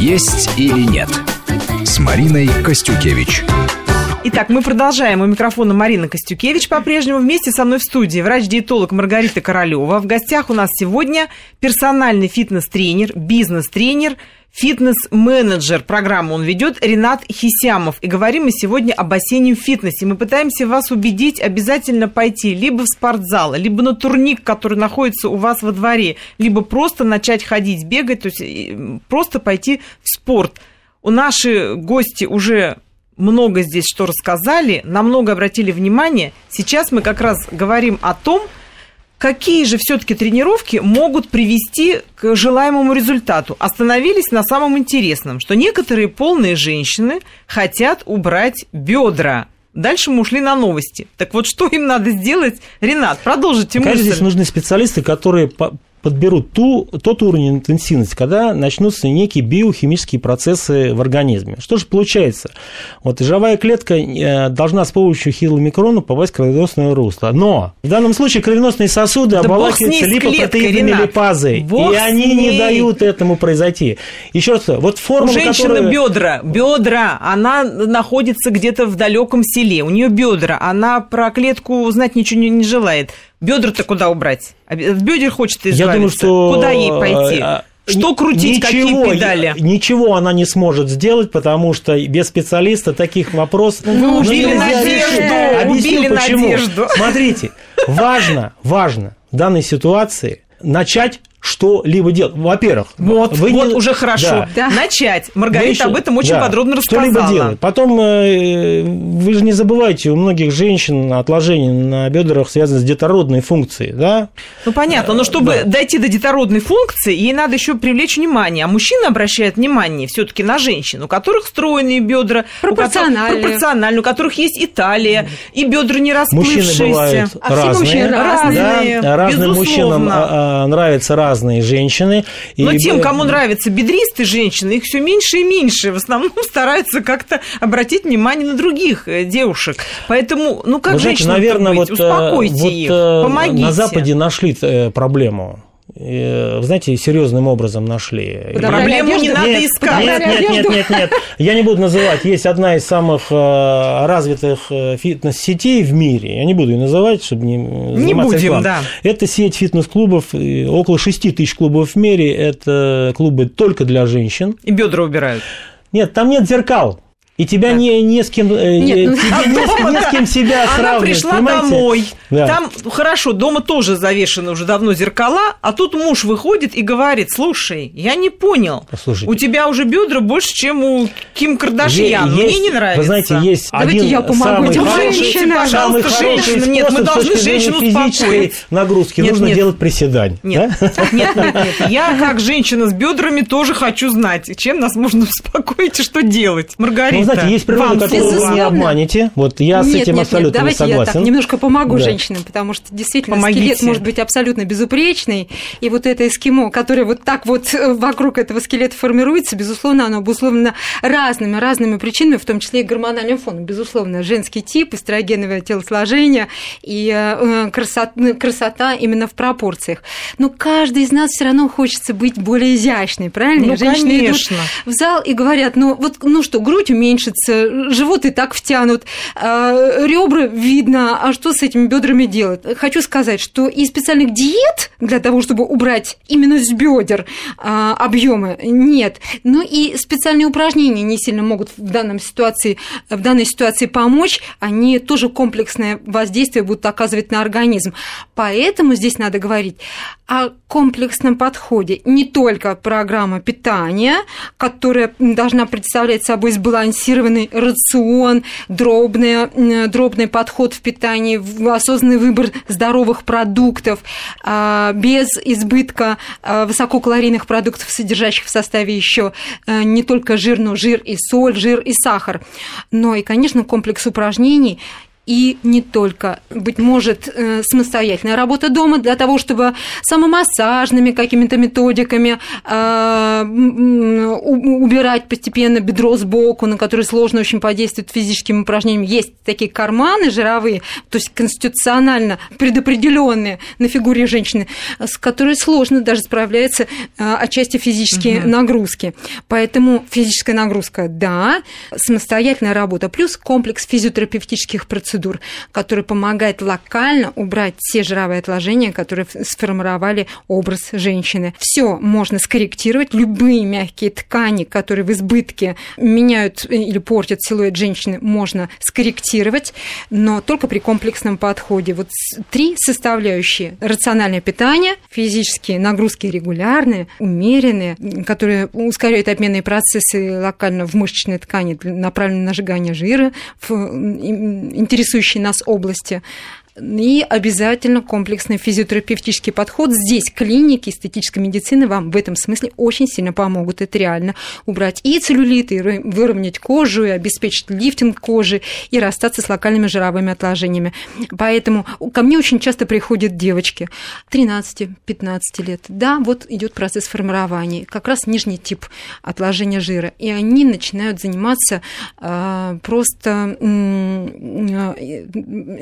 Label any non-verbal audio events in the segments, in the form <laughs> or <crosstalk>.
«Есть или нет» с Мариной Костюкевич. Итак, мы продолжаем. У микрофона Марина Костюкевич по-прежнему. Вместе со мной в студии врач-диетолог Маргарита Королева. В гостях у нас сегодня персональный фитнес-тренер, бизнес-тренер, фитнес-менеджер программы он ведет Ренат Хисямов. И говорим мы сегодня об осеннем фитнесе. Мы пытаемся вас убедить обязательно пойти либо в спортзал, либо на турник, который находится у вас во дворе, либо просто начать ходить, бегать, то есть просто пойти в спорт. У наши гости уже много здесь что рассказали, на много обратили внимание. Сейчас мы как раз говорим о том, какие же все-таки тренировки могут привести к желаемому результату. Остановились на самом интересном, что некоторые полные женщины хотят убрать бедра. Дальше мы ушли на новости. Так вот, что им надо сделать? Ренат, продолжите Конечно, мысль. здесь нужны специалисты, которые подберут ту, тот уровень интенсивности, когда начнутся некие биохимические процессы в организме. Что же получается? Вот жировая клетка э, должна с помощью хиломикрона попасть в кровеносное русло. Но в данном случае кровеносные сосуды Да оболачиваются липопротеидными липазой, и они не дают этому произойти. Еще раз, вот формула, У женщины которая... бедра, бедра, она находится где-то в далеком селе, у нее бедра, она про клетку знать ничего не желает. Бедра-то куда убрать? От бедер хочет избавиться. Я думаю, что... Куда ей пойти? Что крутить, ничего, какие педали? Ничего она не сможет сделать, потому что без специалиста таких вопросов Вы ну, убили нельзя надежду, решить. Объясню, убили почему. надежду. Смотрите, важно, важно в данной ситуации начать что-либо делать. Во-первых, вот, вы вот не... уже хорошо. Да. Начать. Маргарита Вы об этом очень да, подробно рассказала. Что-либо делать. Потом э, вы же не забывайте, у многих женщин отложения на бедрах связаны с детородной функцией, да? Ну понятно, но чтобы Да. дойти до детородной функции, ей надо еще привлечь внимание. А мужчина обращает внимание все-таки на женщин, у которых стройные бедра, Пропорциональные. пропорциональные, у которых есть и талия, и бедра не Мужчины расплывшиеся. бывают А все разные. мужчины разные. Да, разным безусловно. мужчинам а, а, нравятся разные женщины. И Но тем, б- кому нравятся бедристые женщины, их все меньше и меньше. В основном <laughs> стараются как-то обратить внимание на других э, девушек. Поэтому, ну как Вы знаете, женщинам наверное, быть? вот, э, Успокойте вот, их, э, помогите. на Западе нашли проблему. Э, Вы знаете, серьезным образом нашли. Проблему не надо Нет, искать. Нет, нет, нет, нет, нет. Я не буду называть. Есть одна из самых э, развитых э, фитнес-сетей в мире. Я не буду ее называть, чтобы не Не будем, рекламой. да. Это сеть фитнес-клубов. э, Около 6 тысяч клубов в мире. Это клубы только для женщин. И бедра убирают. Нет, там нет зеркал. И тебя не, не с кем, э, Нет, ну- тебе А не, с- дома-то не с кем себя Она сравнивать. пришла понимаете? домой. Да. Там, хорошо, дома тоже завешены уже давно зеркала, а тут муж выходит и говорит, слушай, я не понял, Послушайте. у тебя уже бедра больше, чем у Ким Кардашьян, Е- мне есть- не нравится. Вы знаете, есть Давайте один я помогу самый женщинам. самый женщина. Нет, мы должны женщину успокоить. нагрузки. Нет, Нужно нет. делать приседань. Нет, да? нет, нет, нет. Я, как женщина с бедрами, тоже хочу знать, чем нас можно успокоить и что делать. Маргарита, знаете, есть природа, вам которую вы не обманете. Вот я с нет, этим нет, абсолютно нет, давайте не я согласен. так немножко помогу Да. женщинам, потому что действительно Помогите. скелет может быть абсолютно безупречный, и вот это эскимо, которое вот так вот э, вокруг этого скелета формируется, безусловно, оно обусловлено разными, разными причинами, в том числе и гормональным фоном. Безусловно, женский тип, эстрогеновое телосложение и э, э, красота, красота именно в пропорциях. Но каждый из нас все равно хочется быть более изящной, правильно? Ну, Женщины идут конечно. в зал и говорят, ну вот, ну что, грудь уменьшится, живот и так втянут, а, ребра видно, а что с этими бедрами делать? Хочу сказать, что и специальных диет для того, чтобы убрать именно с бедер объемы, нет. Но и специальные упражнения не сильно могут в данном ситуации, в данной ситуации помочь, они тоже комплексное воздействие будут оказывать на организм. Поэтому здесь надо говорить о комплексном подходе. Не только программа питания, которая должна представлять собой сбалансированный рацион, дробный, дробный подход в питании, осознанный выбор здоровых продуктов, а, без избытка а, высококалорийных продуктов, содержащих в составе еще не только жир, но жир и соль, жир и сахар. Но и, конечно, комплекс упражнений и не только. Быть может, э, самостоятельная работа дома для того, чтобы самомассажными какими-то методиками э, убирать постепенно бедро сбоку, на которое сложно очень подействовать физическим упражнением. Есть такие карманы жировые, то есть конституционально предопределенные на фигуре женщины, с которой сложно даже справляться э, отчасти физические угу. нагрузки. Поэтому физическая нагрузка, да, самостоятельная работа, плюс комплекс физиотерапевтических процедур, который помогает локально убрать все жировые отложения, которые сформировали образ женщины. Все можно скорректировать, любые мягкие ткани, которые в избытке меняют или портят силуэт женщины, можно скорректировать, но только при комплексном подходе. Вот три составляющие. Рациональное питание, физические нагрузки регулярные, умеренные, которые ускоряют обменные процессы локально в мышечной ткани, направленные на сжигание жира в интересующей нас области и обязательно комплексный физиотерапевтический подход. Здесь клиники эстетической медицины вам в этом смысле очень сильно помогут. Это реально убрать и целлюлит, и выровнять кожу, и обеспечить лифтинг кожи, и расстаться с локальными жировыми отложениями. Поэтому ко мне очень часто приходят девочки 13-15 лет. Да, вот идет процесс формирования, как раз нижний тип отложения жира. И они начинают заниматься э, просто э,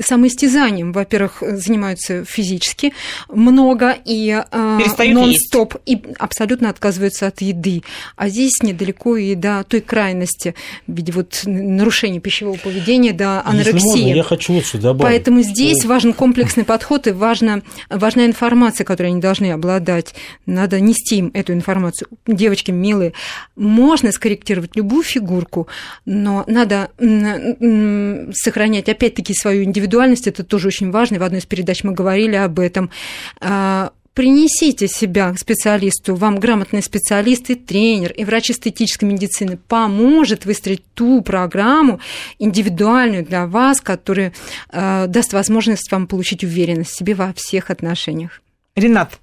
самоистязанием во-первых, занимаются физически много и э, нон-стоп, и абсолютно отказываются от еды. А здесь недалеко и до той крайности в виде вот нарушения пищевого поведения, до анорексии. Можно, я хочу вот что добавить. Поэтому здесь важен комплексный подход и важна, важна информация, которой они должны обладать. Надо нести им эту информацию. Девочки милые, можно скорректировать любую фигурку, но надо сохранять опять-таки свою индивидуальность, это тоже очень важно, и в одной из передач мы говорили об этом. А, принесите себя к специалисту, вам грамотный специалист и тренер, и врач эстетической медицины поможет выстроить ту программу индивидуальную для вас, которая э, даст возможность вам получить уверенность в себе во всех отношениях. Ренат,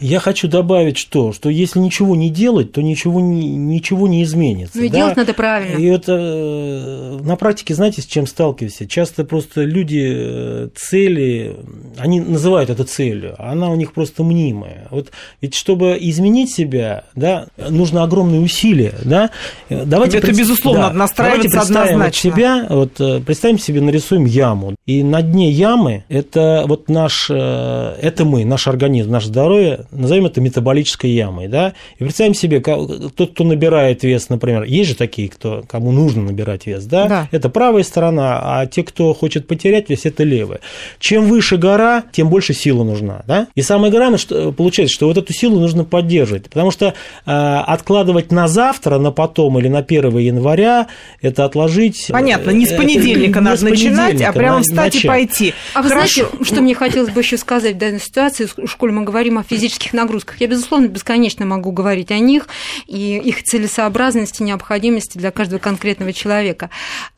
я хочу добавить что? Что если ничего не делать, то ничего не, ничего не изменится. Ну и да? делать надо правильно. И это э, на практике, знаете, с чем сталкиваешься? Часто просто люди э, цели, они называют это целью, а она у них просто мнимая. Вот ведь чтобы изменить себя, да, нужно огромные усилия, да. Давайте это, пред... безусловно, да. настраиваться Давайте представим однозначно. Вот себя, вот э, представим себе, нарисуем яму. И на дне ямы это вот наш, это мы, наш организм, наш здоровье, здоровья, назовем это метаболической ямой, да, и представим себе, тот, кто набирает вес, например, есть же такие, кто, кому нужно набирать вес, да, да. это правая сторона, а те, кто хочет потерять вес, это левая. Чем выше гора, тем больше силы нужна, да, и самое главное, что получается, что вот эту силу нужно поддерживать, потому что э, откладывать на завтра, на потом или на 1 января, это отложить... Понятно, не с э, понедельника это, надо начинать, а прямо встать начать. и пойти. А вы Хорошо. знаете, что мне хотелось бы еще сказать в данной ситуации, в школе мы говорим о физических нагрузках. Я, безусловно, бесконечно могу говорить о них и их целесообразности, необходимости для каждого конкретного человека.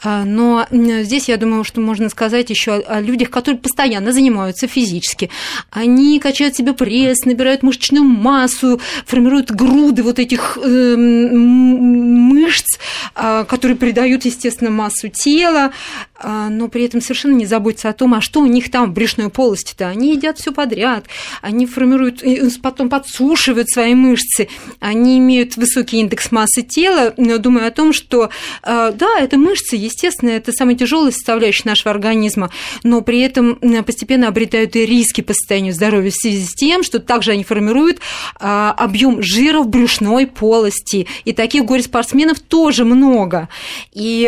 А, но здесь я думаю, что можно сказать еще о людях, которые постоянно занимаются физически. Они качают себе пресс, набирают мышечную массу, формируют груды вот этих а, которые придают, естественно, массу тела, а, но при этом совершенно не заботятся о том, а что у них там в брюшной полости-то. Они едят все подряд, они формируют, потом подсушивают свои мышцы, они имеют высокий индекс массы тела, думая о том, что а, да, это мышцы, естественно, это самая тяжелая составляющая нашего организма, но при этом постепенно обретают и риски по состоянию здоровья в связи с тем, что также они формируют а, объем жира в брюшной полости. И таких горе-спортсменов тоже много. И,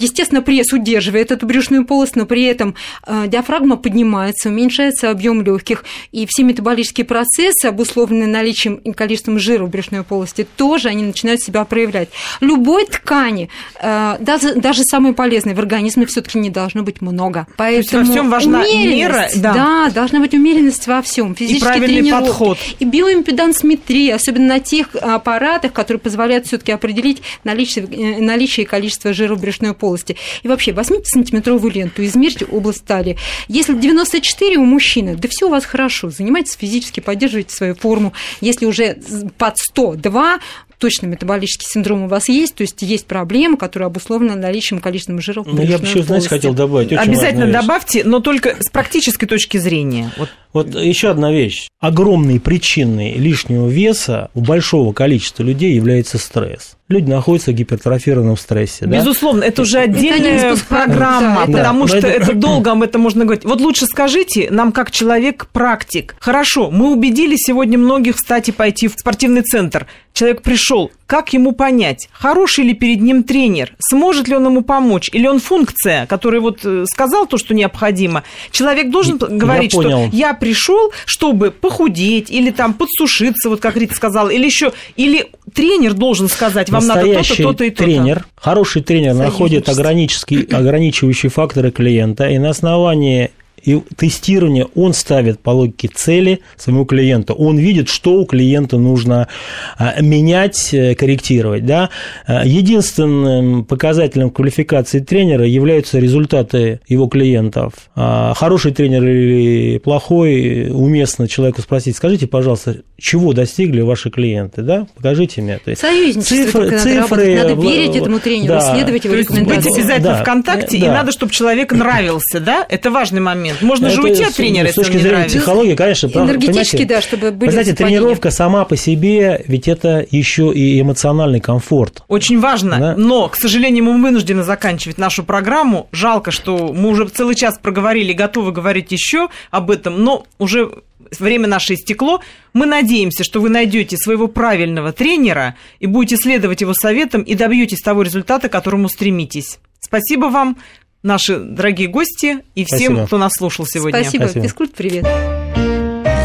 естественно, пресс удерживает эту брюшную полость, но при этом э, диафрагма поднимается, уменьшается объем легких, и все метаболические процессы, обусловленные наличием и количеством жира в брюшной полости, тоже они начинают себя проявлять. Любой ткани, э, даже, даже самой полезной в организме все-таки не должно быть много. Поэтому во всем важна мера, да. да, должна быть умеренность во всем. Физический и тренировки, подход. И биоимпедансметрия, особенно на тех аппаратах, которые позволяют все-таки определить наличие, э, наличие и количество жира в брюшной полости. И вообще, возьмите сантиметровую ленту, измерьте область талии. Если 94 у мужчины, да все у вас хорошо, занимайтесь физически, поддерживайте свою форму. Если уже под 102, точно метаболический синдром у вас есть, то есть есть проблема, которая обусловлена наличием количественным жиров. Ну, я бы еще, знаете, хотел добавить. Обязательно добавьте, но только с практической точки зрения. Вот. Вот еще одна вещь. Огромной причиной лишнего веса у большого количества людей является стресс люди находятся в гипертрофированном стрессе. Безусловно, да? это уже отдельная это программа, да, потому да, что это... это долго, об этом можно говорить. Вот лучше скажите нам, как человек-практик. Хорошо, мы убедили сегодня многих, кстати, пойти в спортивный центр. Человек пришел, как ему понять, хороший ли перед ним тренер, сможет ли он ему помочь, или он функция, который вот э, сказал то, что необходимо. Человек должен я говорить, понял. что я пришел, чтобы похудеть или там подсушиться, вот как Рита сказала, или еще, или тренер должен сказать, вам надо то-то, то-то и то-то. тренер, хороший тренер находит ограничивающие факторы клиента, и на основании и тестирование он ставит по логике цели своему клиенту. Он видит, что у клиента нужно а, менять, э, корректировать. Да? А, единственным показателем квалификации тренера являются результаты его клиентов. А, хороший тренер или плохой, уместно человеку спросить, скажите, пожалуйста, чего достигли ваши клиенты, да? Покажите мне. То есть Союзничество цифры, цифры, надо, надо верить этому тренеру, да. следовать его рекомендациям. Быть обязательно да. ВКонтакте, да. и надо, чтобы человек нравился, да? Это важный момент. Можно это, же уйти от тренера, С точки зрения нравится. психологии, конечно. Энергетически, да, чтобы были Знаете, тренировка сама по себе, ведь это еще и эмоциональный комфорт. Очень важно, да? но, к сожалению, мы вынуждены заканчивать нашу программу. Жалко, что мы уже целый час проговорили, готовы говорить еще об этом, но уже время наше истекло. Мы надеемся, что вы найдете своего правильного тренера и будете следовать его советам и добьетесь того результата, к которому стремитесь. Спасибо вам наши дорогие гости и всем, Спасибо. кто нас слушал сегодня. Спасибо. Спасибо. Физкульт, привет.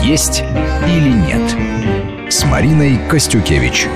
Есть или нет? С Мариной Костюкевич.